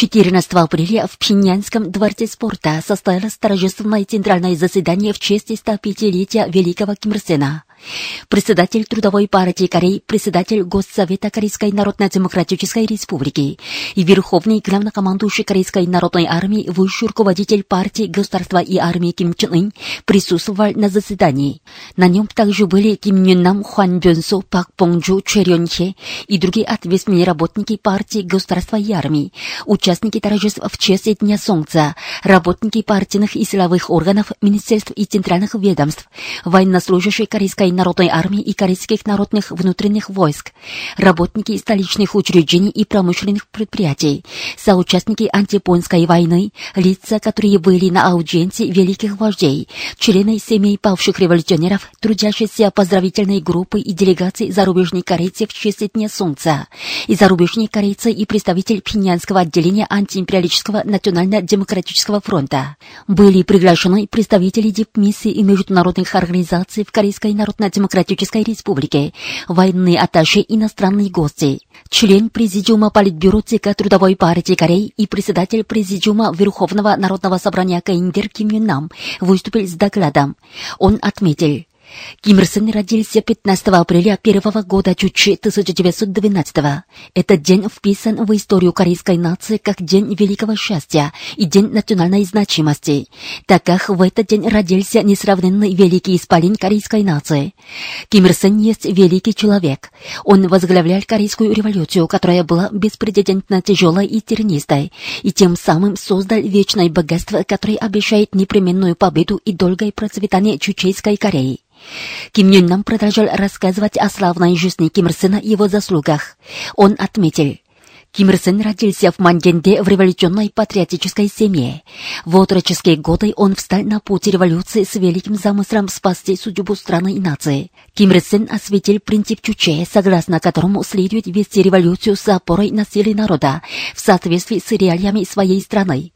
14 апреля в Пхеньянском дворце спорта состоялось торжественное центральное заседание в честь 105-летия Великого Ким Ир Сена. Председатель Трудовой партии Кореи, председатель Госсовета Корейской Народно-Демократической Республики и верховный главнокомандующий Корейской Народной Армии, высший руководитель партии государства и армии Ким Чен Ын присутствовал на заседании. На нем также были Ким Юн Нам, Хуан Бёнсу, Пак Понджу, Чэ Рён Хе и другие ответственные работники партии государства и армии, участники торжеств в честь Дня Солнца, работники партийных и силовых органов, министерств и центральных ведомств, военнослужащие Корейской народной армии и корейских народных внутренних войск, работники столичных учреждений и промышленных предприятий, соучастники антипонской войны, лица, которые были на аудиенции великих вождей, члены семей павших революционеров, трудящиеся поздравительной группы и делегации зарубежных корейцев в честь Дня Солнца, и зарубежные корейцы и представитель Пинянского отделения антиимпериалистического национально-демократического фронта. Были приглашены представители дипмиссий и международных организаций в Корейской Народно-Демократической Республике, военные атташе иностранные гости, член Президиума Политбюро ЦК Трудовой партии Кореи и председатель Президиума Верховного Народного собрания КНДР Ким Юн Нам выступил с докладом. Он отметил, Ким Ир Сен родился 15 апреля первого года Чучи 1912 -го. Этот день вписан в историю корейской нации как День великого счастья и День национальной значимости, так как в этот день родился несравненный великий исполин корейской нации. Ким Ир Сен есть великий человек. Он возглавлял корейскую революцию, которая была беспрецедентно тяжелой и тернистой, и тем самым создал вечное богатство, которое обещает непременную победу и долгое процветание Чучейской Кореи. Ким Юн нам продолжал рассказывать о славной жизни Ким Ир Сена и его заслугах. Он отметил, Ким Ир Сен родился в Мангенде в революционной патриотической семье. В отроческие годы он встал на путь революции с великим замыслом спасти судьбу страны и нации. Ким Ир Сен осветил принцип Чуче, согласно которому следует вести революцию с опорой на силы народа в соответствии с реалиями своей страны.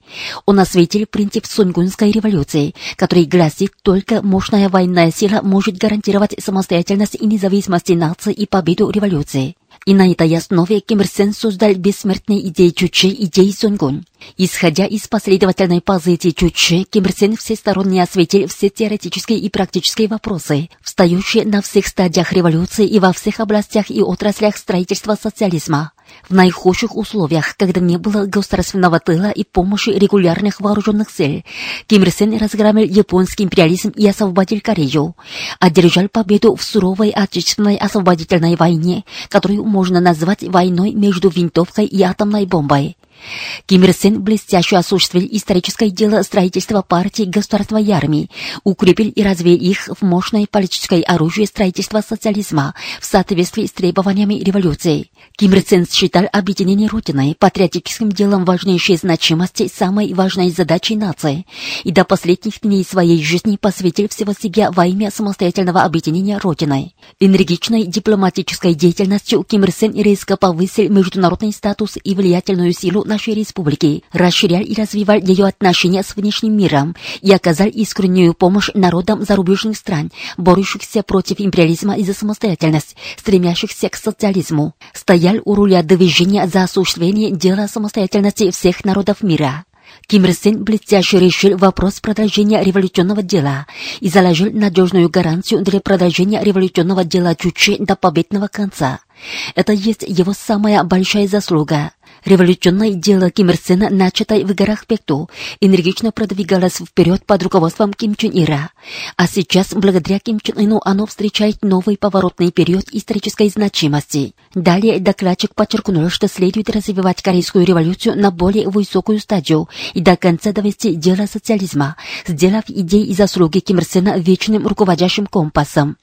Он осветил принцип Сунгунской революции, который гласит, только мощная военная сила может гарантировать самостоятельность и независимость нации и победу революции. И на этой основе Ким Ир Сен создал бессмертные идеи Чуче и идеи Сунгун. Исходя из последовательной позиции Чуче, Ким Ир Сен всесторонне осветил все теоретические и практические вопросы, встающие на всех стадиях революции и во всех областях и отраслях строительства социализма. В наихудших условиях, когда не было государственного тыла и помощи регулярных вооруженных сил, Ким Ир Сен разгромил японский империализм и освободил Корею, одержал победу в суровой отечественной освободительной войне, которую можно назвать войной между винтовкой и атомной бомбой. Ким Ир Сен блестяще осуществил историческое дело строительства партии, государства и армии, укрепил и развил их в мощное политическое оружие строительства социализма в соответствии с требованиями революции. Ким Ир Сен считал объединение Родины патриотическим делом важнейшей значимости самой важной задачей нации и до последних дней своей жизни посвятил всего себя во имя самостоятельного объединения Родины. Энергичной дипломатической деятельностью Ким Ир Сен резко повысил международный статус и влиятельную силу нашей республики, расширял и развивал ее отношения с внешним миром и оказал искреннюю помощь народам зарубежных стран, борющихся против империализма и за самостоятельность, стремящихся к социализму. Стоял у руля движения за осуществление дела самостоятельности всех народов мира. Ким Ир Сен блестяще решил вопрос продолжения революционного дела и заложил надежную гарантию для продолжения революционного дела Чучи до победного конца. Это есть его самая большая заслуга. Революционное дело Ким Ир Сена, начатое в горах Пекту, энергично продвигалось вперед под руководством Ким Чен Ира. А сейчас, благодаря Ким Чен Ыну, оно встречает новый поворотный период исторической значимости. Далее докладчик подчеркнул, что следует развивать корейскую революцию на более высокую стадию и до конца довести дело социализма, сделав идеи и заслуги Ким Ир Сена вечным руководящим компасом.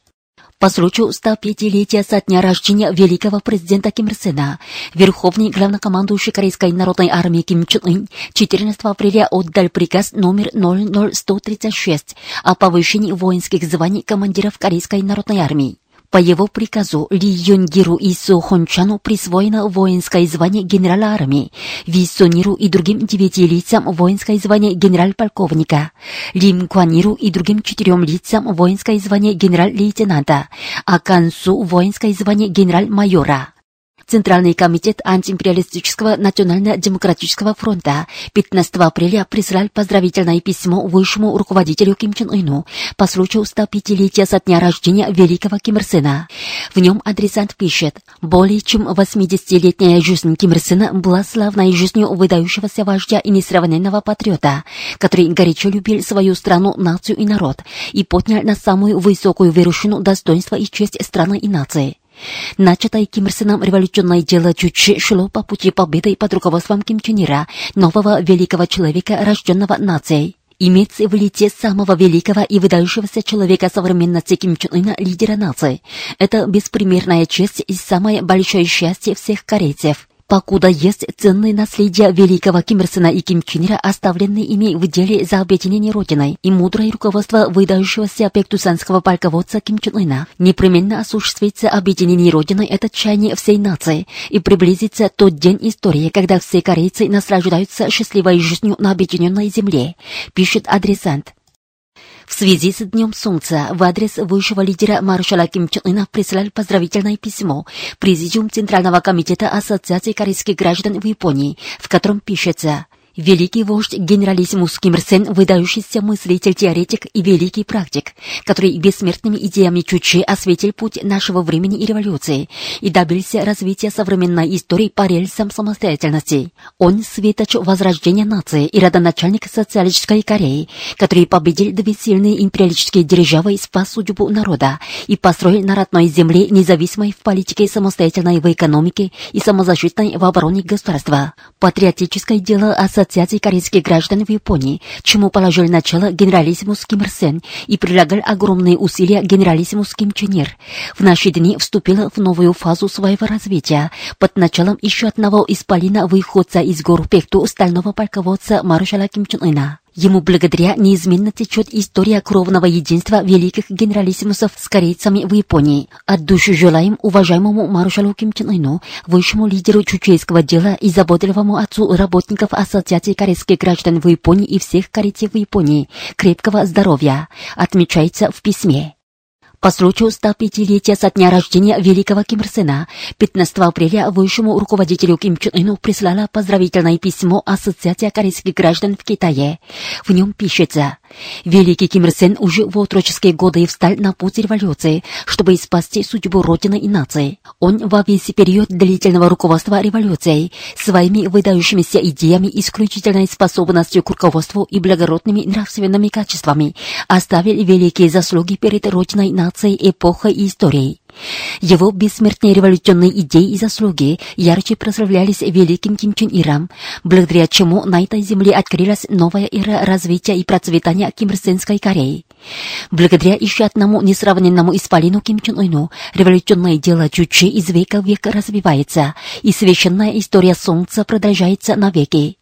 По случаю 105-летия со дня рождения великого президента Ким Ир Сена, Верховный главнокомандующий Корейской народной армии Ким Чен Ын 14 апреля отдал приказ номер 00136 о повышении воинских званий командиров Корейской народной армии. По его приказу Ли Юнгиру и Су Хончану присвоено воинское звание генерала армии, Ви Сониру и другим девяти лицам воинское звание генерал-полковника, Лим Кваниру и другим четырем лицам воинское звание генерал-лейтенанта, а Кансу воинское звание генерал-майора. Центральный комитет антиимпериалистического национально-демократического фронта 15 апреля прислал поздравительное письмо высшему руководителю Ким Чен Ыну по случаю 105-летия со дня рождения великого Ким Ир Сена. В нем адресант пишет, более чем 80-летняя жизнь Ким Ир Сена была славной жизнью выдающегося вождя и несравненного патриота, который горячо любил свою страну, нацию и народ и поднял на самую высокую вершину достоинства и честь страны и нации. Начатое Ким Ир Сеном революционное дело Чучи шло по пути победы под руководством Ким Чен Ира, нового великого человека, рожденного нацией. Иметь в лице самого великого и выдающегося человека современности Ким Чен Ына лидера нации – это беспримерная честь и самое большое счастье всех корейцев. Покуда есть ценные наследия великого Ким Ир Сена и Ким Чен Ира, оставленные ими в деле за объединение Родиной, и мудрое руководство выдающегося пектусанского полководца Ким Чен Ына, непременно осуществится объединение Родиной это чаяние всей нации, и приблизится тот день истории, когда все корейцы наслаждаются счастливой жизнью на объединенной земле, пишет адресант. В связи с Днем Солнца в адрес высшего лидера маршала Ким Чен Ына прислали поздравительное письмо. Президиум Центрального комитета Ассоциации корейских граждан в Японии, в котором пишется Великий вождь генералиссимус Ким Ир Сен, выдающийся мыслитель, теоретик и великий практик, который бессмертными идеями Чучи осветил путь нашего времени и революции и добился развития современной истории по рельсам самостоятельности. Он светоч возрождения нации и родоначальник социалистической Кореи, который победил две сильные империалистические державы и спас судьбу народа и построил на родной земле независимой в политике, самостоятельной в экономике и самозащитной в обороне государства. Патриотическое дело Ассоциации корейских граждан в Японии, чему положил начало генералиссимус Ким Ир Сен и прилагал огромные усилия генералиссимус Ким Чен Ир. В наши дни вступил в новую фазу своего развития под началом еще одного исполина выходца из гор Пекту стального полководца маршала Ким Чен Ына. Ему благодаря неизменно течет история кровного единства великих генералиссимусов с корейцами в Японии. От души желаем уважаемому маршалу Ким Чен Ыну, высшему лидеру чучейского дела и заботливому отцу работников Ассоциации корейских граждан в Японии и всех корейцев в Японии крепкого здоровья, отмечается в письме. По случаю 105-летия со дня рождения великого Ким Ир Сена 15 апреля высшему руководителю Ким Чен Ыну прислала поздравительное письмо Ассоциация корейских граждан в Китае. В нем пишется «Великий Ким Ир Сен уже в отроческие годы встал на путь революции, чтобы спасти судьбу Родины и нации. Он во весь период длительного руководства революцией своими выдающимися идеями, исключительной способностью к руководству и благородными нравственными качествами оставил великие заслуги перед Родиной, нацией эпохой и историей. Его бессмертные революционные идеи и заслуги ярче прославлялись великим Ким Чен Иром, благодаря чему на этой земле открылась новая эра развития и процветания Ким Кореи. Благодаря еще одному несравненному исполину Ким Чен Ыну революционное дело Чучи из века в век развивается, и священная история Солнца продолжается навеки.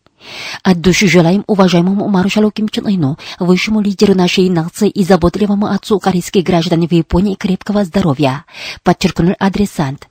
От души желаем уважаемому маршалу Ким Чен Ыну, высшему лидеру нашей нации и заботливому отцу корейских граждан в Японии крепкого здоровья, подчеркнул адресант.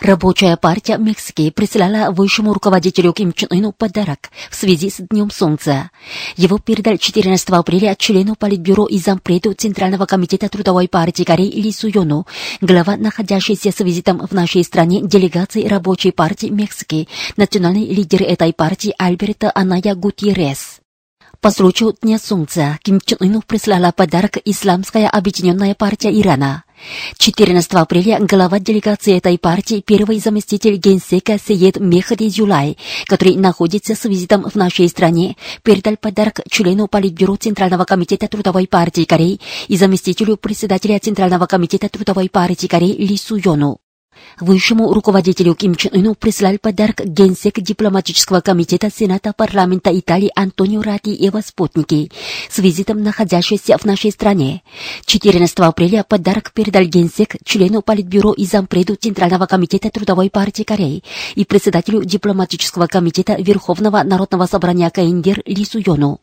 Рабочая партия Мексики прислала высшему руководителю Ким Чен Ыну подарок в связи с Днем Солнца. Его передал 14 апреля члену Политбюро и зампреду Центрального комитета Трудовой партии Кореи Ли Суйону, глава находящейся с визитом в нашей стране делегации Рабочей партии Мексики, национальный лидер этой партии Альберто Аная Гутьеррес. По случаю Дня Солнца Ким Чен Ыну прислала подарок Исламская объединенная партия Ирана. 14 апреля глава делегации этой партии, первый заместитель генсека Сеед Мехди Юлай, который находится с визитом в нашей стране, передал подарок члену Политбюро Центрального комитета Трудовой партии Кореи и заместителю председателя Центрального комитета Трудовой партии Кореи Ли Суйону. Высшему руководителю Ким Чен Ыну прислали подарок генсек дипломатического комитета Сената парламента Италии Антонио Рати и его спутники с визитом находящийся в нашей стране. 14 апреля подарок передал генсек члену Политбюро и зампреду Центрального комитета Трудовой партии Кореи и председателю дипломатического комитета Верховного народного собрания КНДР Ли Суйону.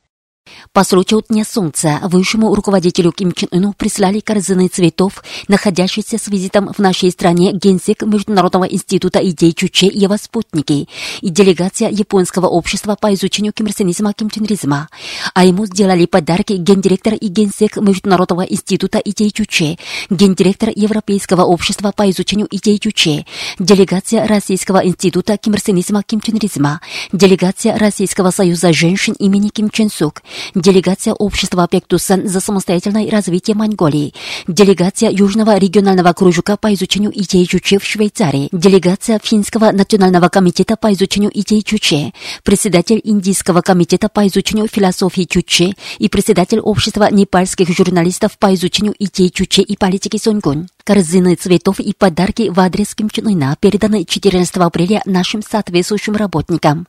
По случаю Дня Солнца высшему руководителю Ким Чен Ыну прислали корзины цветов, находящиеся с визитом в нашей стране генсек Международного института идей Чуче и его спутники и делегация Японского общества по изучению кимрсенизма кимченризма. А ему сделали подарки гендиректор и генсек Международного института идей Чуче, гендиректор Европейского общества по изучению идей Чуче, делегация Российского института кимрсенизма кимченризма, делегация Российского союза женщин имени Ким Чен Сук, делегация общества Пектусан за самостоятельное развитие Монголии, делегация Южного регионального кружка по изучению идей Чуче в Швейцарии, делегация Финского национального комитета по изучению идей Чуче, председатель Индийского комитета по изучению философии Чуче и председатель общества непальских журналистов по изучению идей Чуче и политики Сонгун. Корзины цветов и подарки в адрес Ким Чен Ына переданы 14 апреля нашим соответствующим работникам.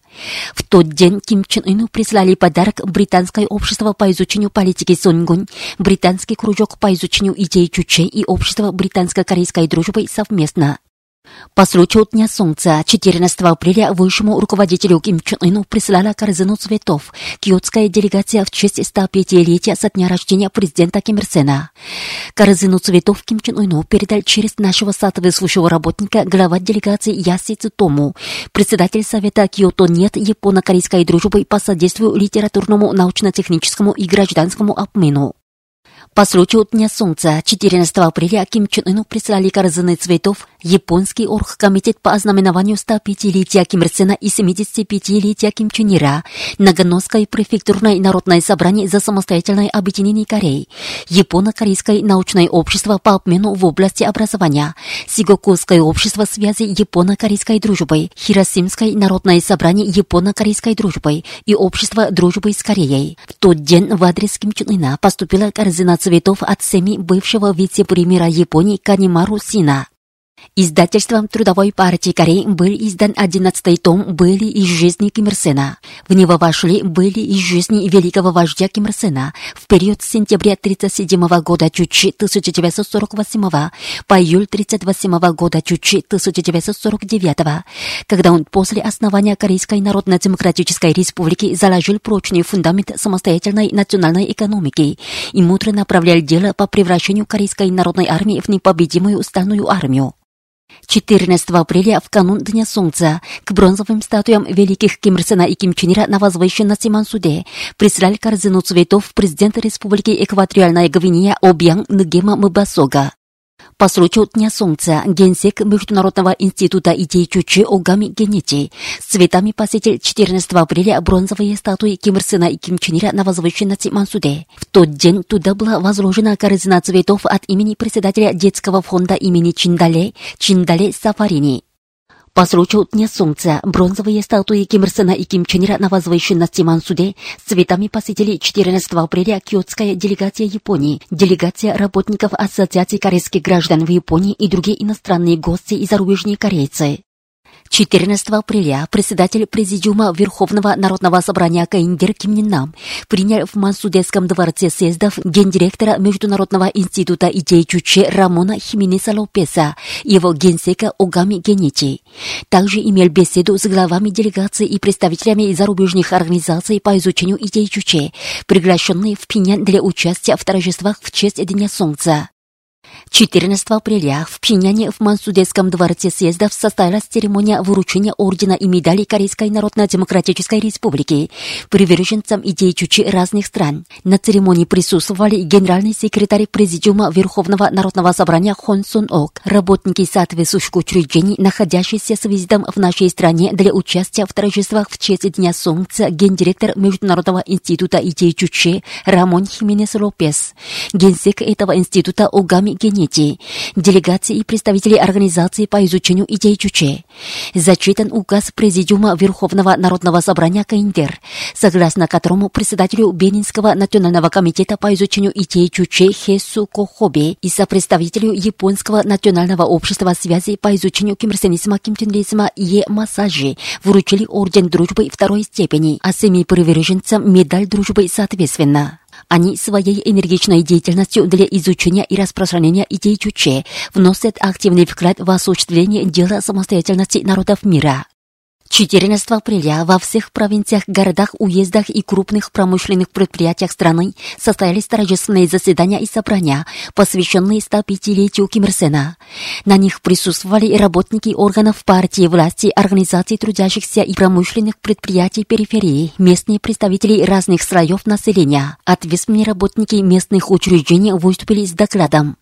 В тот день Ким Чен Ыну прислали подарок Британское общество по изучению политики Сонгун, Британский кружок по изучению идей Чуче и Общество британско-корейской дружбы совместно. По случаю Дня Солнца 14 апреля высшему руководителю Ким Чен Ыну прислала корзину цветов киотская делегация в честь 105-летия со дня рождения президента Ким Ир Сена. Корзину цветов Ким Чен Ыну передал через нашего соответствующего работника глава делегации Яси Цитому, председатель Совета Киото нет японо-корейской дружбы по содействию литературному, научно-техническому и гражданскому обмену. По случаю Дня Солнца 14 апреля Ким Чен Ыну прислали корзины цветов Японский оргкомитет по ознаменованию 105-летия Ким Ир Сена и 75-летия Ким Чен Ира, Нагановское префектурное народное собрание за самостоятельное объединение Кореи, Японо-корейское научное общество по обмену в области образования, Сигокуское общество связи Японо-корейской дружбы, Хиросимское народное собрание Японо-корейской дружбы и общество дружбы с Кореей. В тот день в адрес Ким Чен Ына поступила корзина цветов от семьи бывшего вице-премьера Японии Канимару Сина. Издательством Трудовой партии Кореи был издан одиннадцатый том «Были из жизни Ким Ир Сена». В него вошли «Были из жизни великого вождя Ким Ир Сена» в период с сентября 1937 года Чучи 1948 по июль 1938 года Чучи 1949, когда он после основания Корейской Народно-Демократической Республики заложил прочный фундамент самостоятельной национальной экономики и мудро направлял дело по превращению Корейской народной армии в непобедимую стальную армию. 14 апреля, в канун Дня Солнца, к бронзовым статуям великих Ким Ир Сена и Ким Чен Ира на возвышенности Мансуде прислали корзину цветов президента Республики Экваториальная Гвинея Обьян Нгема Мбасога. По случаю Дня Солнца генсек Международного института идей Чучи Огами Генити с цветами посетил 14 апреля бронзовые статуи Ким Ир Сена и Ким Чен Ира на возвышенности Мансуде. В тот день туда была возложена корзина цветов от имени председателя детского фонда имени Чиндале Чиндале Сафарини. По случаю Дня Солнца бронзовые статуи Ким Ир Сена и Ким Чен Ира на возвышенности Мансуде с цветами посетили 14 апреля киотская делегация Японии, делегация работников Ассоциации корейских граждан в Японии и другие иностранные гости и зарубежные корейцы. 14 апреля председатель Президиума Верховного Народного собрания КНДР Ким Нин Нам принял в Мансудетском дворце съездов гендиректора Международного института идей Чуче Рамона Хименеса Лопеса и его генсека Огами Генити. Также имел беседу с главами делегаций и представителями зарубежных организаций по изучению идей Чуче, приглашенные в Пинян для участия в торжествах в честь Дня Солнца. 14 апреля в Пхеньяне в Мансудетском дворце съездов состоялась церемония вручения ордена и медалей Корейской Народно-Демократической Республики приверженцам идей Чучи разных стран. На церемонии присутствовали генеральный секретарь Президиума Верховного Народного собрания Хон Сун Ок, работники соответствующих учреждений, находящиеся с визитом в нашей стране для участия в торжествах в честь Дня Солнца, гендиректор Международного института идей Чучи Рамон Хименес Лопес, генсек этого института Огами Генети, делегации и представители организации по изучению идей Чуче. Зачитан указ Президиума Верховного Народного Собрания КНДР, согласно которому председателю Бенинского национального комитета по изучению идей Чуче Хесу Кохобе и сопредставителю Японского национального общества связи по изучению кимрсенизма кимченризма Е. Масажи вручили орден дружбы второй степени, а семи приверженцам медаль дружбы соответственно. Они своей энергичной деятельностью для изучения и распространения идей Чуче вносят активный вклад в осуществление дела самостоятельности народов мира. 14 апреля во всех провинциях, городах, уездах и крупных промышленных предприятиях страны состоялись торжественные заседания и собрания, посвященные 105-летию Ким Ир Сена. На них присутствовали работники органов партии, власти, организаций трудящихся и промышленных предприятий периферии, местные представители разных слоев населения. Ответственные работники местных учреждений выступили с докладом.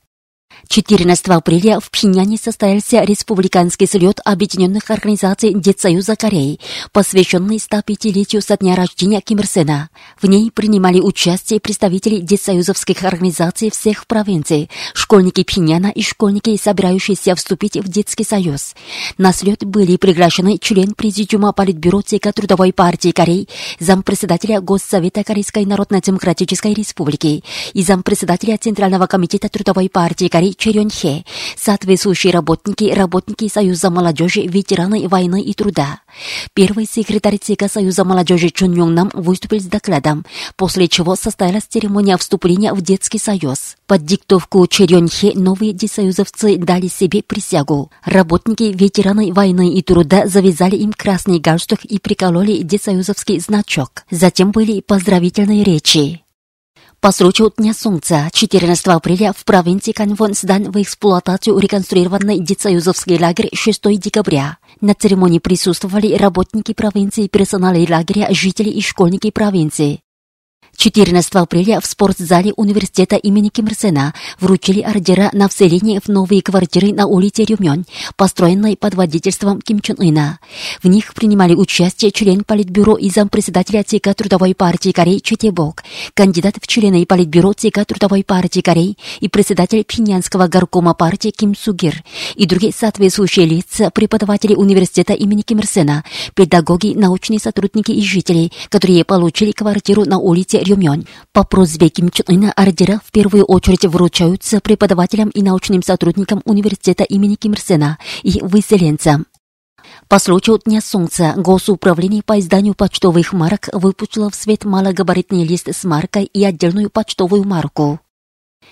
14 апреля в Пхеньяне состоялся республиканский слет Объединенных Организаций Детсоюза Кореи, посвященный 105-летию со дня рождения Ким Ир Сена. В ней принимали участие представители детсоюзовских организаций всех провинций, школьники Пхеньяна и школьники, собирающиеся вступить в детский союз. На слет были приглашены член Президиума Политбюро ЦК Трудовой партии Кореи, зампредседателя Госсовета Корейской Народно-Демократической Республики и зампредседателя Центрального комитета Трудовой партии Кореи Черенхе, соответствующие работники, работники Союза молодежи, ветераны войны и труда. Первый секретарь ЦК Союза молодежи Чун Юнг Нам выступил с докладом, после чего состоялась церемония вступления в детский союз. Под диктовку Черенхе новые детсоюзовцы дали себе присягу. Работники, ветераны войны и труда завязали им красный галстук и прикололи детсоюзовский значок. Затем были поздравительные речи. По случаю Дня Солнца 14 апреля в провинции Канвон сдан в эксплуатацию реконструированный детсоюзовский лагерь 6 декабря. На церемонии присутствовали работники провинции, персонал лагеря, жители и школьники провинции. 14 апреля в спортзале университета имени Ким Ир Сена вручили ордера на вселение в новые квартиры на улице Рюмён, построенной под водительством Ким Чен Ына. В них принимали участие член Политбюро и зампредседателя ЦК Трудовой партии Кореи Четебок, кандидат в члены Политбюро ЦК Трудовой партии Кореи и председатель Пхеньянского горкома партии Ким Сугир и другие соответствующие лица, преподаватели университета имени Ким Ир Сена, педагоги, научные сотрудники и жители, которые получили квартиру на улице Рюмён. По просьбе Ким Чен Ына ордера в первую очередь вручаются преподавателям и научным сотрудникам университета имени Ким Ир Сена и выселенцам. По случаю Дня Солнца Госуправление по изданию почтовых марок выпустило в свет малогабаритный лист с маркой и отдельную почтовую марку.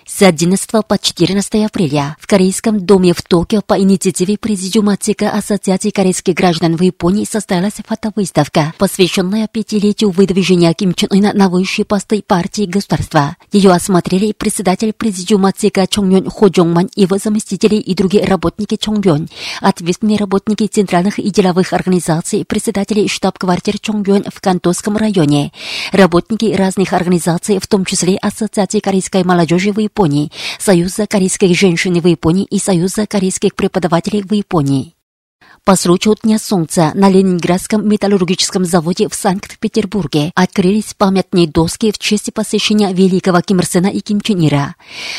С 11 по 14 апреля в Корейском доме в Токио по инициативе Президиума ЦК Ассоциации корейских граждан в Японии состоялась фотовыставка, посвященная пятилетию выдвижения Ким Чен Ына на высшие посты партии и государства. Ее осмотрели председатель Президиума ЦК Чонгмён Хо Джонгман и его заместители и другие работники Чонгмён, ответственные работники центральных и деловых организаций, председатели штаб-квартир Чонгмён в Кантонском районе, работники разных организаций, в том числе Ассоциации корейской молодежи в Японии, Союза корейских женщин в Японии и Союза корейских преподавателей в Японии. По случаю Дня Солнца на Ленинградском металлургическом заводе в Санкт-Петербурге открылись памятные доски в честь посещения великого Ким Ир Сена и Ким Чен Ира.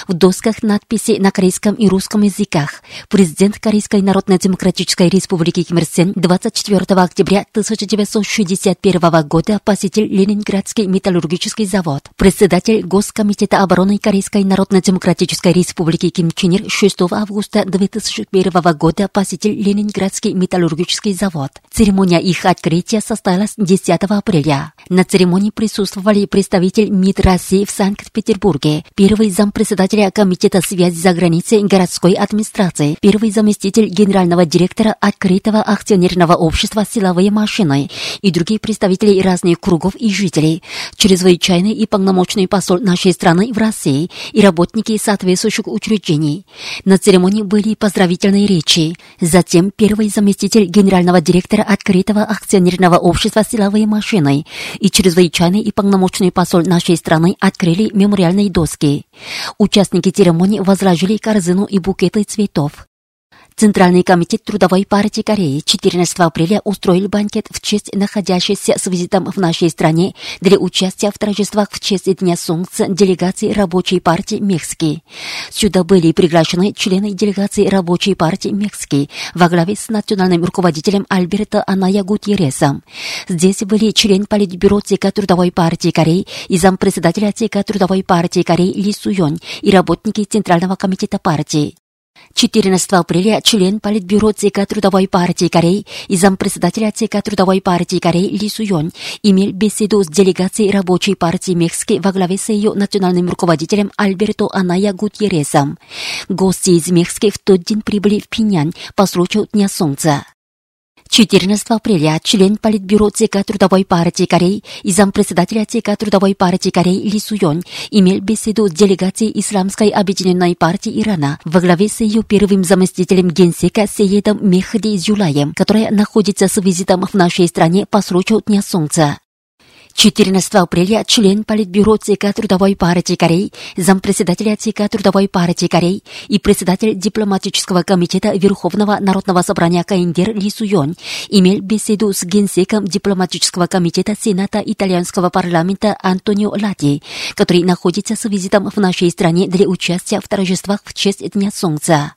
В досках надписи на корейском и русском языках. Президент Корейской Народно-Демократической Республики Ким Ир Сен 24 октября 1961 года посетил Ленинградский металлургический завод. Председатель Госкомитета обороны Корейской Народно-Демократической Республики Ким Чен Ир 6 августа 2001 года посетил Ленинградский металлургический завод. Церемония их открытия состоялась 10 апреля. На церемонии присутствовали представитель МИД России в Санкт-Петербурге, первый зампредседателя Комитета связи за границей городской администрации, первый заместитель генерального директора открытого акционерного общества «Силовые машины» и другие представители разных кругов и жителей, чрезвычайный и полномочный посол нашей страны в России и работники соответствующих учреждений. На церемонии были поздравительные речи. Затем первый заместитель генерального директора открытого акционерного общества «Силовые машины» и чрезвычайный и полномочный посол нашей страны открыли мемориальные доски. Участники церемонии возложили корзину и букеты цветов. Центральный комитет Трудовой партии Кореи 14 апреля устроил банкет в честь находящейся с визитом в нашей стране для участия в торжествах в честь Дня Солнца делегации Рабочей партии Мексики. Сюда были приглашены члены делегации Рабочей партии Мексики во главе с национальным руководителем Альберто Аная Гутьересом. Здесь были член Политбюро ЦК Трудовой партии Кореи и зампредседателя ЦК Трудовой партии Кореи Ли Суёнь и работники Центрального комитета партии. 14 апреля член Политбюро ЦК Трудовой партии Кореи и зампредседателя ЦК Трудовой партии Кореи Ли Суён имел беседу с делегацией Рабочей партии Мексики во главе с ее национальным руководителем Альберто Аная Гутьересом. Гости из Мексики в тот день прибыли в Пинян по случаю Дня Солнца. 14 апреля член Политбюро ЦК Трудовой партии Кореи и зампредседателя ЦК Трудовой партии Кореи Ли Суён имел беседу с делегацией Исламской объединенной партии Ирана во главе с ее первым заместителем генсека Сеедом Мехди Зюлаем, которая находится с визитом в нашей стране по случаю Дня Солнца. 14 апреля член Политбюро ЦК Трудовой партии Кореи, зампредседателя ЦК Трудовой партии Кореи и председатель дипломатического комитета Верховного народного собрания КНДР Ли Суён имел беседу с генсеком дипломатического комитета Сената итальянского парламента Антонио Лати, который находится с визитом в нашей стране для участия в торжествах в честь Дня Солнца.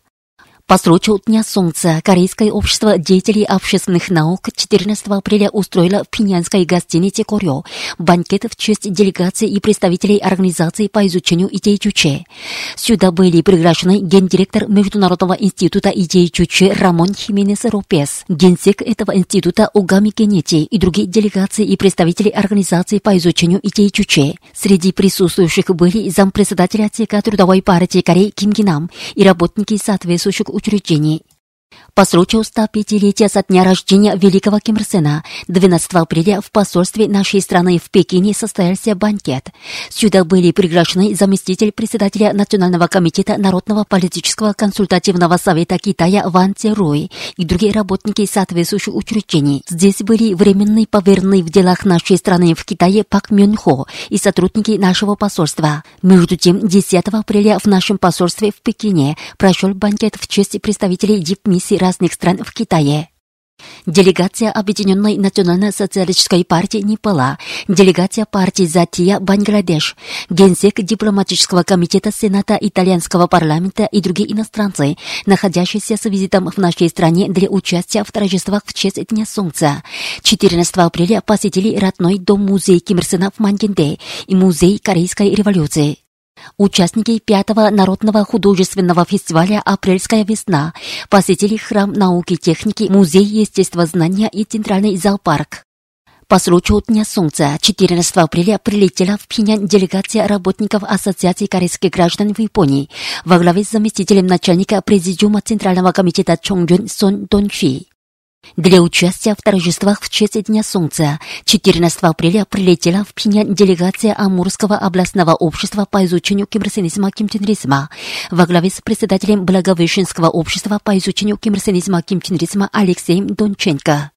По случаю Дня Солнца Корейское общество деятелей общественных наук 14 апреля устроило в пинянской гостинице Корё банкет в честь делегации и представителей организации по изучению идей Чуче. Сюда были приглашены гендиректор Международного института идей Чуче Рамон Хименес Ропес, генсек этого института Угами Кенети и другие делегации и представители организации по изучению идей Чуче. Среди присутствующих были зампредседателя ЦК Трудовой партии Кореи Ким Гинам и работники соответствующих учреждений. По случаю 105-летия со дня рождения великого Ким Ир Сена 12 апреля в посольстве нашей страны в Пекине состоялся банкет. Сюда были приглашены заместитель председателя Национального комитета Народного политического консультативного совета Китая Ван Церуй и другие работники соответствующих учреждений. Здесь были временный поверенный в делах нашей страны в Китае Пак Мюн Хо и сотрудники нашего посольства. Между тем, 10 апреля в нашем посольстве в Пекине прошел банкет в честь представителей дипмиссии разных стран в Китае. Делегация Объединенной национально-социалистической партии Непала, делегация партии Затия Бангладеш, генсек дипломатического комитета Сената итальянского парламента и другие иностранцы, находящиеся с визитом в нашей стране для участия в торжествах в честь Дня Солнца. 14 апреля посетили родной дом-музей Ким Ир Сена в Мангенде и музей Корейской революции. Участники пятого народного художественного фестиваля «Апрельская весна» посетили храм науки и техники, музей естествознания и центральный зоопарк. По случаю Дня Солнца 14 апреля прилетела в Пхеньян делегация работников Ассоциации корейских граждан в Японии во главе с заместителем начальника Президиума Центрального комитета Чонгюн Сон Дончи. Для участия в торжествах в честь Дня Солнца 14 апреля прилетела в Пхеньян делегация Амурского областного общества по изучению кимрсенизма кимченризма во главе с председателем Благовещенского общества по изучению кимрсенизма кимченризма Алексеем Донченко.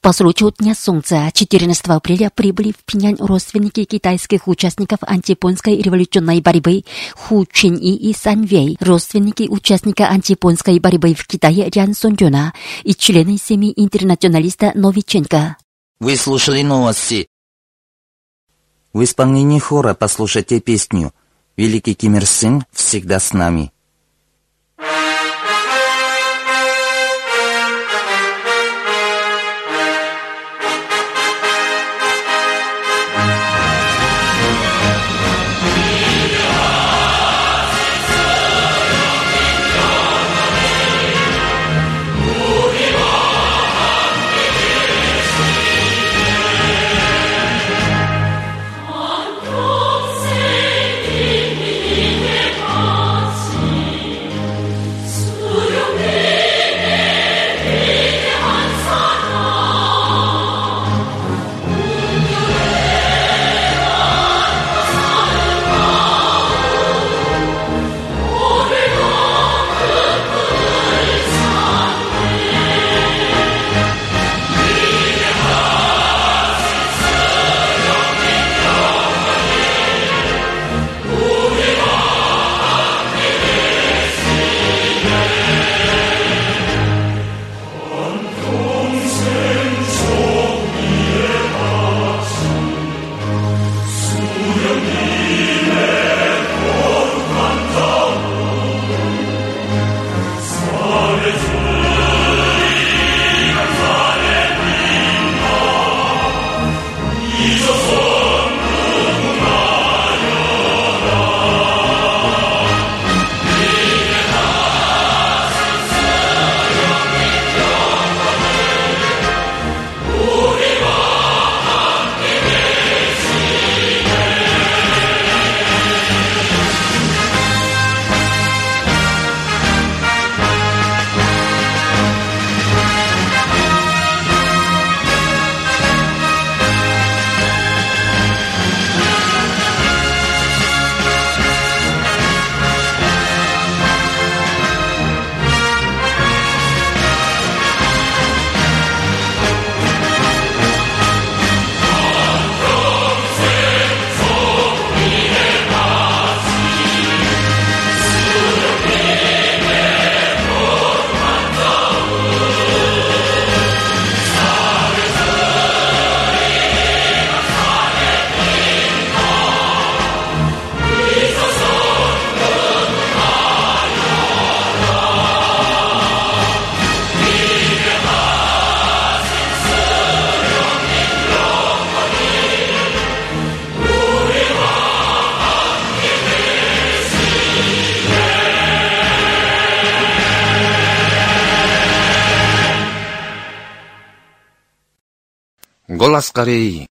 По случаю Дня Солнца 14 апреля прибыли в Пинянь родственники китайских участников антияпонской революционной борьбы Ху Чин И и Сан Вей, родственники участника антияпонской борьбы в Китае Рян Сон Дюна и члены семьи интернационалиста Новиченко. Вы слушали новости. В исполнении хора послушайте песню «Великий Ким Ир Сен всегда с нами». вас скорее.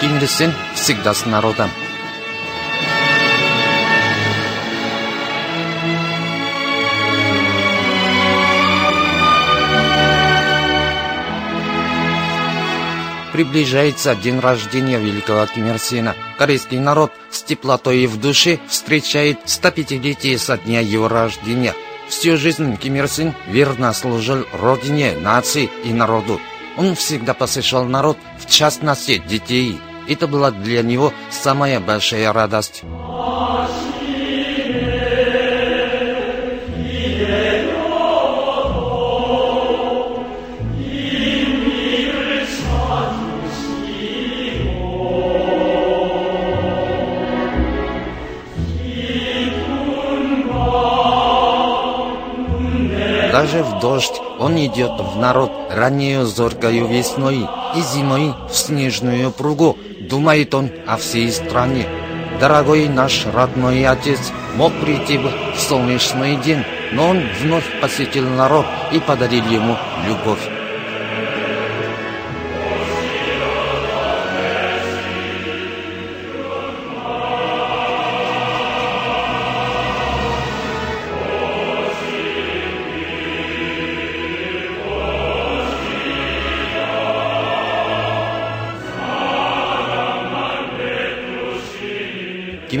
Ким Ир всегда с народом. Приближается день рождения великого Ким Сена. Корейский народ с теплотой в душе встречает 105-летие со дня его рождения. Всю жизнь Ким Ир Сен верно служил родине, нации и народу. Он всегда посещал народ, в частности детей. Это была для него самая большая радость. Даже в дождь он идет в народ раннею зоркою весной и зимой в снежную пругу. Думает он о всей стране. Дорогой наш родной отец мог прийти бы в солнечный день, но он вновь посетил народ и подарил ему любовь.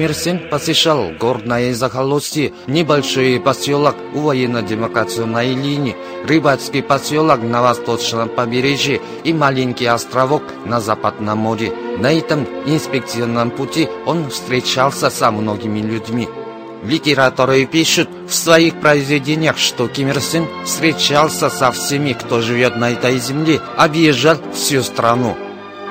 Ким Ир Сен посещал горное захолустье, небольшой поселок у военно-демократической линии, рыбацкий поселок на восточном побережье и маленький островок на Западном море. На этом инспекционном пути он встречался со многими людьми. Литераторы пишут в своих произведениях, что Ким Ир Сен встречался со всеми, кто живет на этой земле, объезжал всю страну.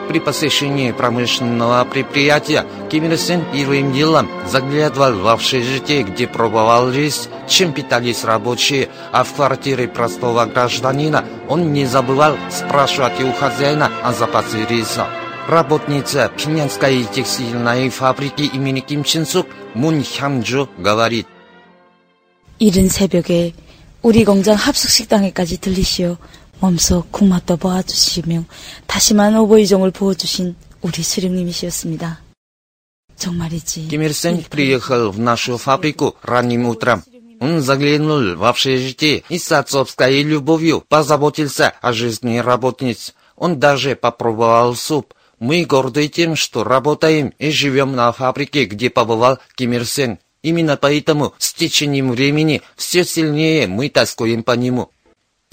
При посещении промышленного предприятия Ким Ир Сен первым делом заглядывал в общежитие, где пробовал рис, чем питались рабочие, а в квартире простого гражданина он не забывал спрашивать у хозяина о запасе риса. Работница Пинянской текстильной фабрики имени Ким Чин Сук Мун Хямджу говорит. 이른 새벽에 우리 공장 합숙 식당에까지 들리시어 몸소 국맛도 보아주시며 다시만 오보이종을 부어주신 우리 수령님이시었습니다. 정말이지. Ким Ир Сен приехал в нашу фабрику ранним утром. Он заглянул в общежитие и с отцовской любовью позаботился о жизни работниц. Он даже попробовал суп. Мы горды тем, что работаем и живем на фабрике, где побывал Ким Ир Сен. Именно поэтому с течением времени все сильнее мы тоскуем по нему.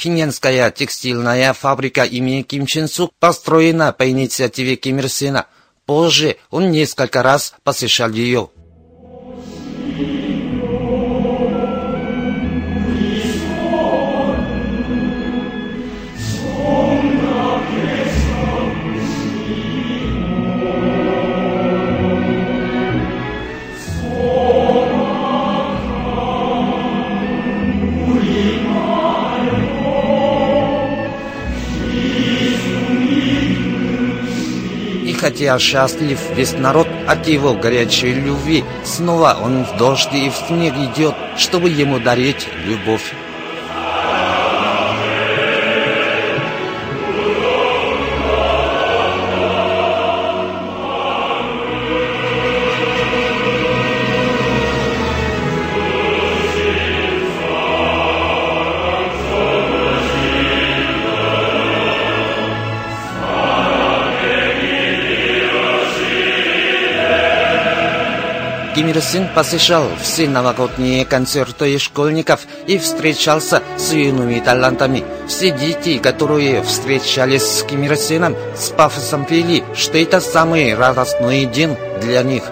Пинянская текстильная фабрика имени Ким Чен Сук построена по инициативе Ким Ир Сена. Позже он несколько раз посещал ее. Хотя счастлив весь народ от его горячей любви, снова он в дождь и в снег идет, чтобы ему дарить любовь. Ким Ир Сен посещал все новогодние концерты школьников и встречался с юными талантами. Все дети, которые встречались с Ким Ир Сеном, с пафосом пели, что это самый радостный день для них.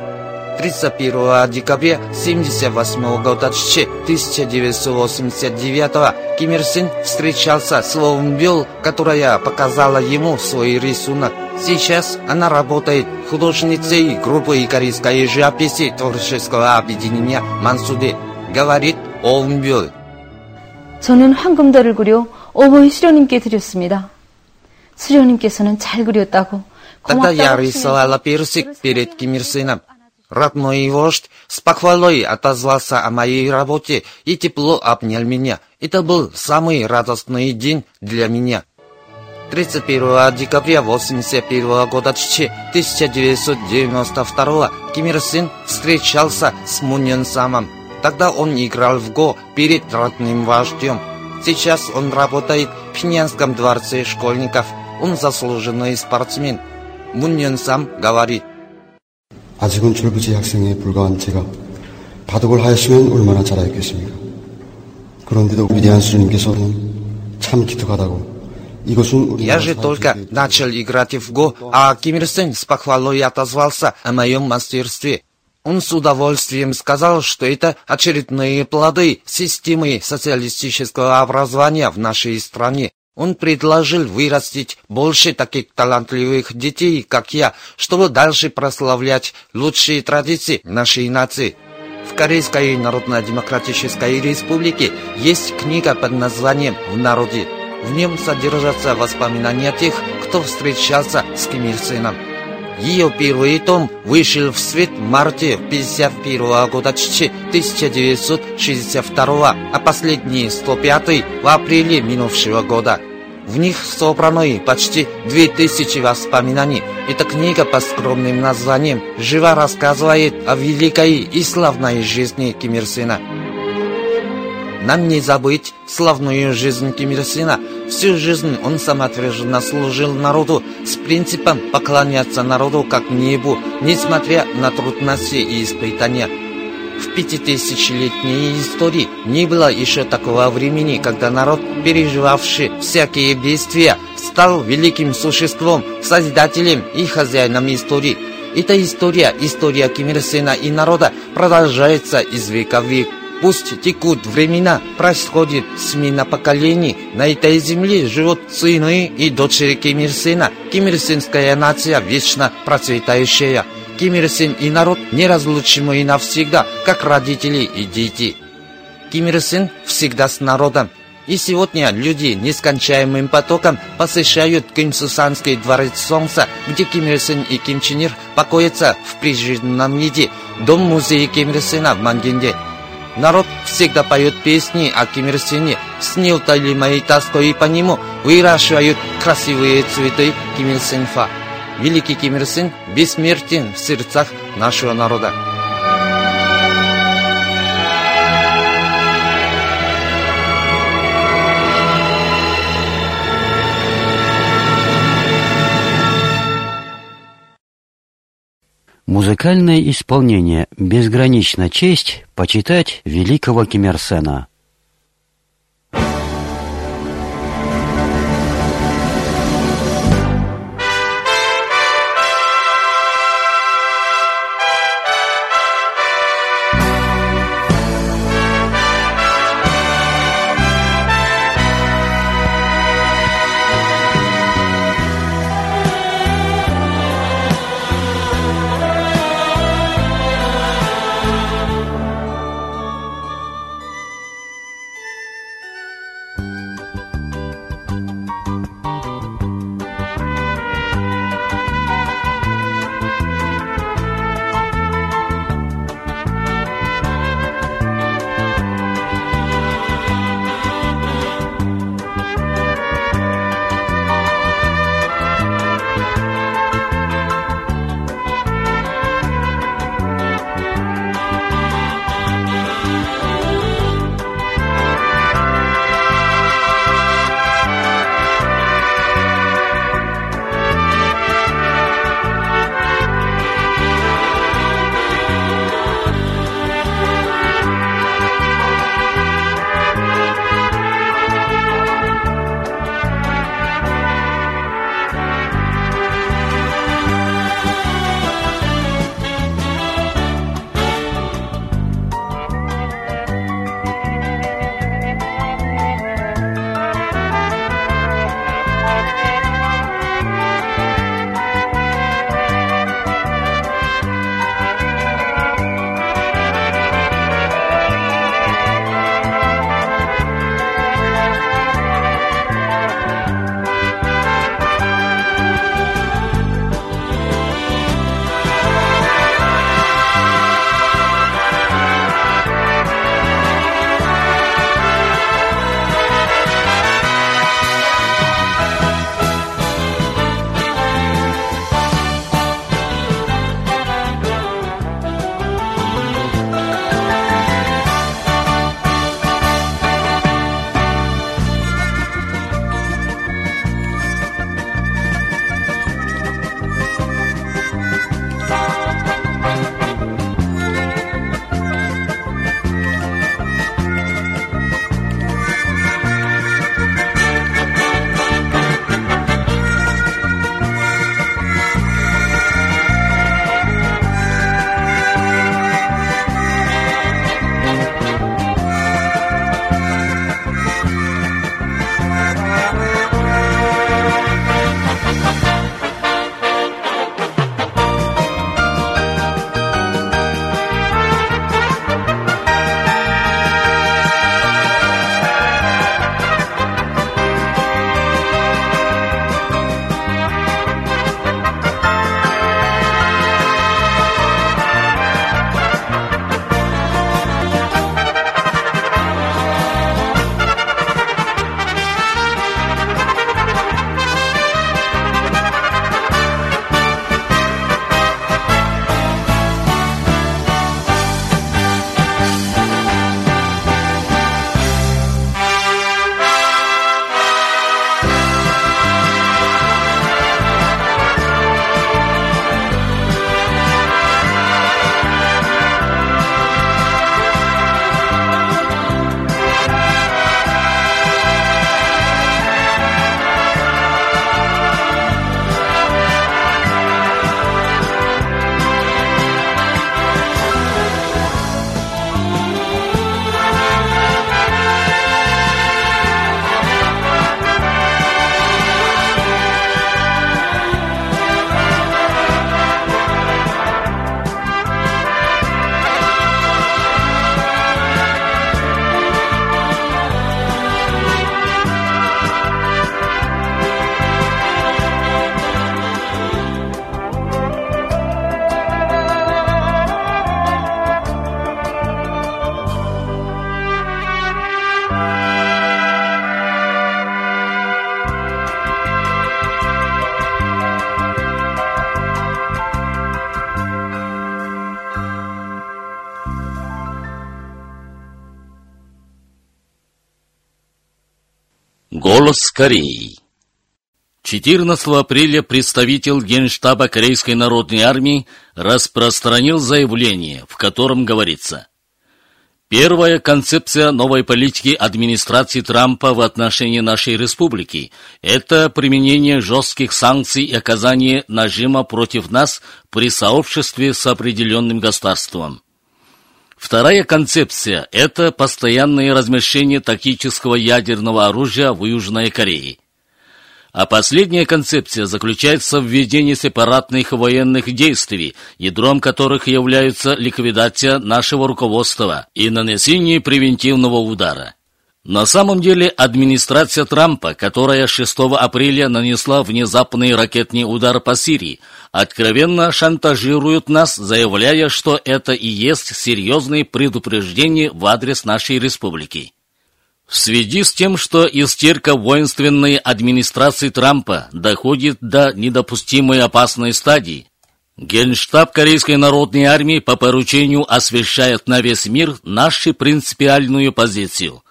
31 декабря 1978 года 1989 Ким Ир Сен встречался с Лоун Бёл, которая показала ему свой рисунок. Сейчас она работает художницей группы корейской живописи творческого объединения Мансуде, говорит Оун Бёл. 저는 황금달을 그려 어머니 수령님께 드렸습니다. 수령님께서는 잘 그렸다고 Тогда я 고맙다고 рисовала персик перед Ким Ир Сеном. родной вождь, с похвалой отозвался о моей работе и тепло обнял меня. Это был самый радостный день для меня. 31 декабря 81 года 1992 Ким Ир Сен встречался с Мун Йон Самом. Тогда он играл в го перед родным вождем. Сейчас он работает в Пинянском дворце школьников. Он заслуженный спортсмен. Мун Йон Сам говорит. 아직은 졸부지 학생에 불과한 제가 바둑을 하였으면 얼마나 잘하였겠습니까? 그런데도 위대한 수님께서는 참 기특하다고 я же только начал играть в го, а Ким Ир Сен с похвалой отозвался о моем мастерстве. Он с удовольствием сказал, что это очередные плоды системы социалистического образования в нашей стране. Он предложил вырастить больше таких талантливых детей, как я, чтобы дальше прославлять лучшие традиции нашей нации. В Корейской Народно-Демократической Республике есть книга под названием «В народе». В нем содержатся воспоминания тех, кто встречался с Ким Ир Сеном. Ее первый том вышел в свет в марте 1951 года 1962, а последний 105 в апреле минувшего года. В них собраны почти 2000 воспоминаний. Эта книга по скромным названиям живо рассказывает о великой и славной жизни Ким Ир Сена. Нам не забыть славную жизнь Ким Ир Сена. Всю жизнь он самоотверженно служил народу с принципом поклоняться народу как небу, несмотря на трудности и испытания. В пятитысячелетней истории не было еще такого времени, когда народ, переживавший всякие бедствия, стал великим существом, созидателем и хозяином истории. Эта история, история Ким Ир Сена и народа, продолжается из века в век. Пусть текут времена, происходит смена поколений. На этой земле живут сыны и дочери Ким Ир Сена. Ким Ир Сенская нация вечно процветающая. Ким Ир Сен и народ неразлучимы навсегда, как родители и дети. Ким Ир Сен всегда с народом. И сегодня люди нескончаемым потоком посещают Кимсусанский дворец Солнца, где Ким Ир Сен и Ким Чен Ир покоятся в прижизненном виде. Дом-музей Ким Ир Сена в Мангенде – Народ всегда поет песни о Ким Ир Сене. С неутолимой тоской по нему выращивают красивые цветы Ким Ир Сенфа. Великий Ким Ир Сен бессмертен в сердцах нашего народа. Музыкальное исполнение «Безгранична честь» почитать великого Кимерсена. Кореи 14 апреля представитель Генштаба Корейской народной армии распространил заявление, в котором говорится Первая концепция новой политики администрации Трампа в отношении нашей республики – это применение жестких санкций и оказание нажима против нас при сообществе с определенным государством. Вторая концепция – это постоянное размещение тактического ядерного оружия в Южной Корее. А последняя концепция заключается в введении сепаратных военных действий, ядром которых является ликвидация нашего руководства и нанесение превентивного удара. На самом деле администрация Трампа, которая 6 апреля нанесла внезапный ракетный удар по Сирии, откровенно шантажирует нас, заявляя, что это и есть серьезные предупреждения в адрес нашей республики. В связи с тем, что истерика воинственной администрации Трампа доходит до недопустимой опасной стадии, Генштаб Корейской народной армии по поручению освещает на весь мир нашу принципиальную позицию.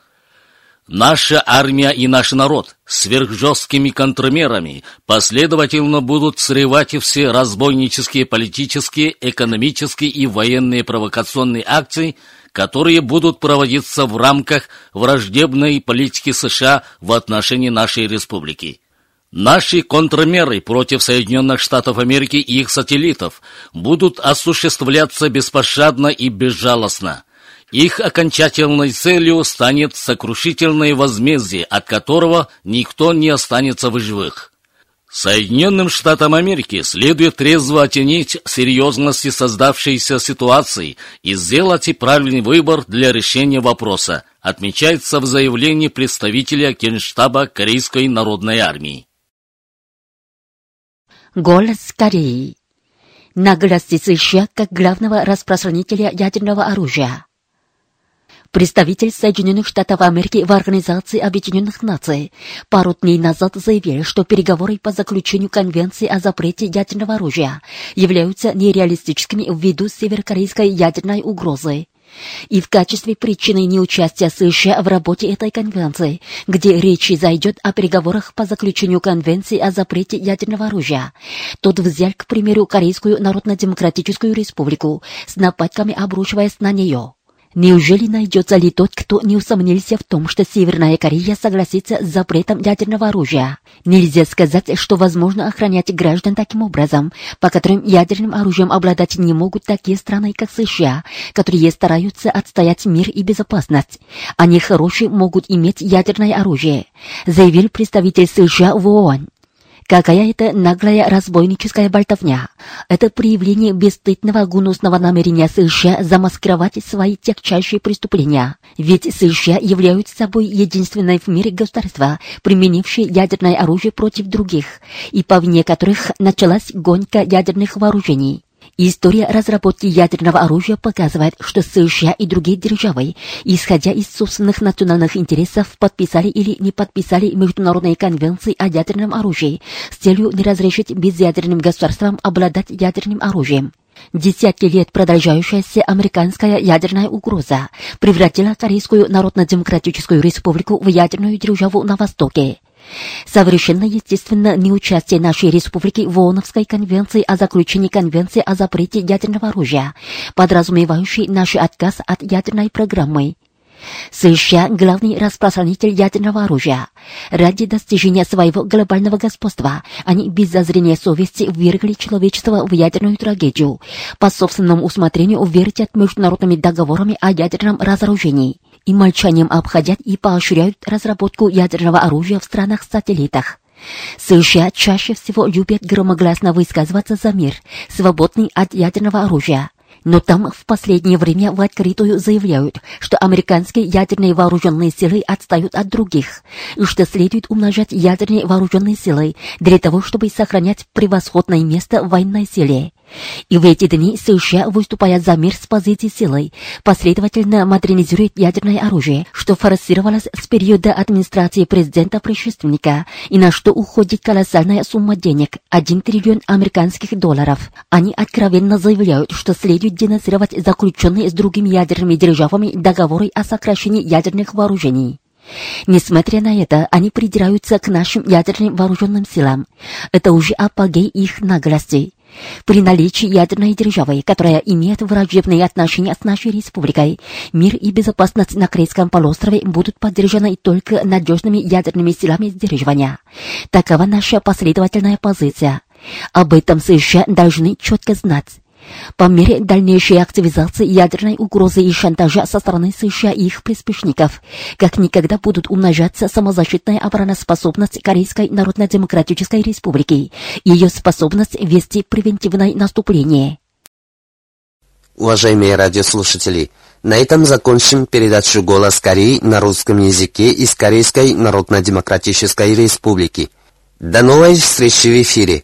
Наша армия и наш народ сверхжесткими контрмерами последовательно будут срывать все разбойнические политические, экономические и военные провокационные акции, которые будут проводиться в рамках враждебной политики США в отношении нашей республики. Наши контрмеры против Соединенных Штатов Америки и их сателлитов будут осуществляться беспощадно и безжалостно. Их окончательной целью станет сокрушительное возмездие, от которого никто не останется в живых. Соединенным Штатам Америки следует трезво оценить серьезности создавшейся ситуации и сделать правильный выбор для решения вопроса, отмечается в заявлении представителя Генштаба Корейской народной армии. Голос Кореи. Наглости США как главного распространителя ядерного оружия. Представитель Соединенных Штатов Америки в Организации Объединенных Наций пару дней назад заявил, что переговоры по заключению Конвенции о запрете ядерного оружия являются нереалистическими ввиду северокорейской ядерной угрозы. И в качестве причины неучастия США в работе этой конвенции, где речь зайдет о переговорах по заключению конвенции о запрете ядерного оружия, тот взял, к примеру, Корейскую Народно-Демократическую Республику с нападками обрушиваясь на нее. Неужели найдется ли тот, кто не усомнился в том, что Северная Корея согласится с запретом ядерного оружия? Нельзя сказать, что возможно охранять граждан таким образом, по которым ядерным оружием обладать не могут такие страны, как США, которые стараются отстоять мир и безопасность. Они хорошие могут иметь ядерное оружие, заявил представитель США в ООН. Какая это наглая разбойническая болтовня. Это проявление бесстыдного гнусного намерения США замаскировать свои тягчайшие преступления. Ведь США являются собой единственное в мире государство, применившее ядерное оружие против других, и по вине которых началась гонка ядерных вооружений. История разработки ядерного оружия показывает, что США и другие державы, исходя из собственных национальных интересов, подписали или не подписали международные конвенции о ядерном оружии с целью не разрешить безъядерным государствам обладать ядерным оружием. Десятки лет продолжающаяся американская ядерная угроза превратила Корейскую Народно-Демократическую Республику в ядерную державу на Востоке. Совершенно естественно неучастие нашей республики в ООНовской конвенции о заключении конвенции о запрете ядерного оружия, подразумевающей наш отказ от ядерной программы. США – главный распространитель ядерного оружия. Ради достижения своего глобального господства они без зазрения совести ввергли человечество в ядерную трагедию, по собственному усмотрению вертят международными договорами о ядерном разоружении и молчанием обходят и поощряют разработку ядерного оружия в странах-сателлитах. США чаще всего любят громогласно высказываться за мир, свободный от ядерного оружия. Но там в последнее время в открытую заявляют, что американские ядерные вооруженные силы отстают от других, и что следует умножать ядерные вооруженные силы для того, чтобы сохранять превосходное место в военной силе. И в эти дни США, выступая за мир с позиции силы, последовательно модернизирует ядерное оружие, что форсировалось с периода администрации президента-предшественника, и на что уходит колоссальная сумма денег – 1 триллион американских долларов. Они откровенно заявляют, что следует денонсировать заключенные с другими ядерными державами договоры о сокращении ядерных вооружений. Несмотря на это, они придираются к нашим ядерным вооруженным силам. Это уже апогей их наглости. При наличии ядерной державы, которая имеет враждебные отношения с нашей республикой, мир и безопасность на Корейском полуострове будут поддержаны только надежными ядерными силами сдерживания. Такова наша последовательная позиция. Об этом США должны четко знать. По мере дальнейшей активизации ядерной угрозы и шантажа со стороны США и их приспешников, как никогда будут умножаться самозащитная обороноспособность Корейской Народно-Демократической Республики и ее способность вести превентивное наступление. Уважаемые радиослушатели, на этом закончим передачу «Голос Кореи» на русском языке из Корейской Народно-Демократической Республики. До новой встречи в эфире!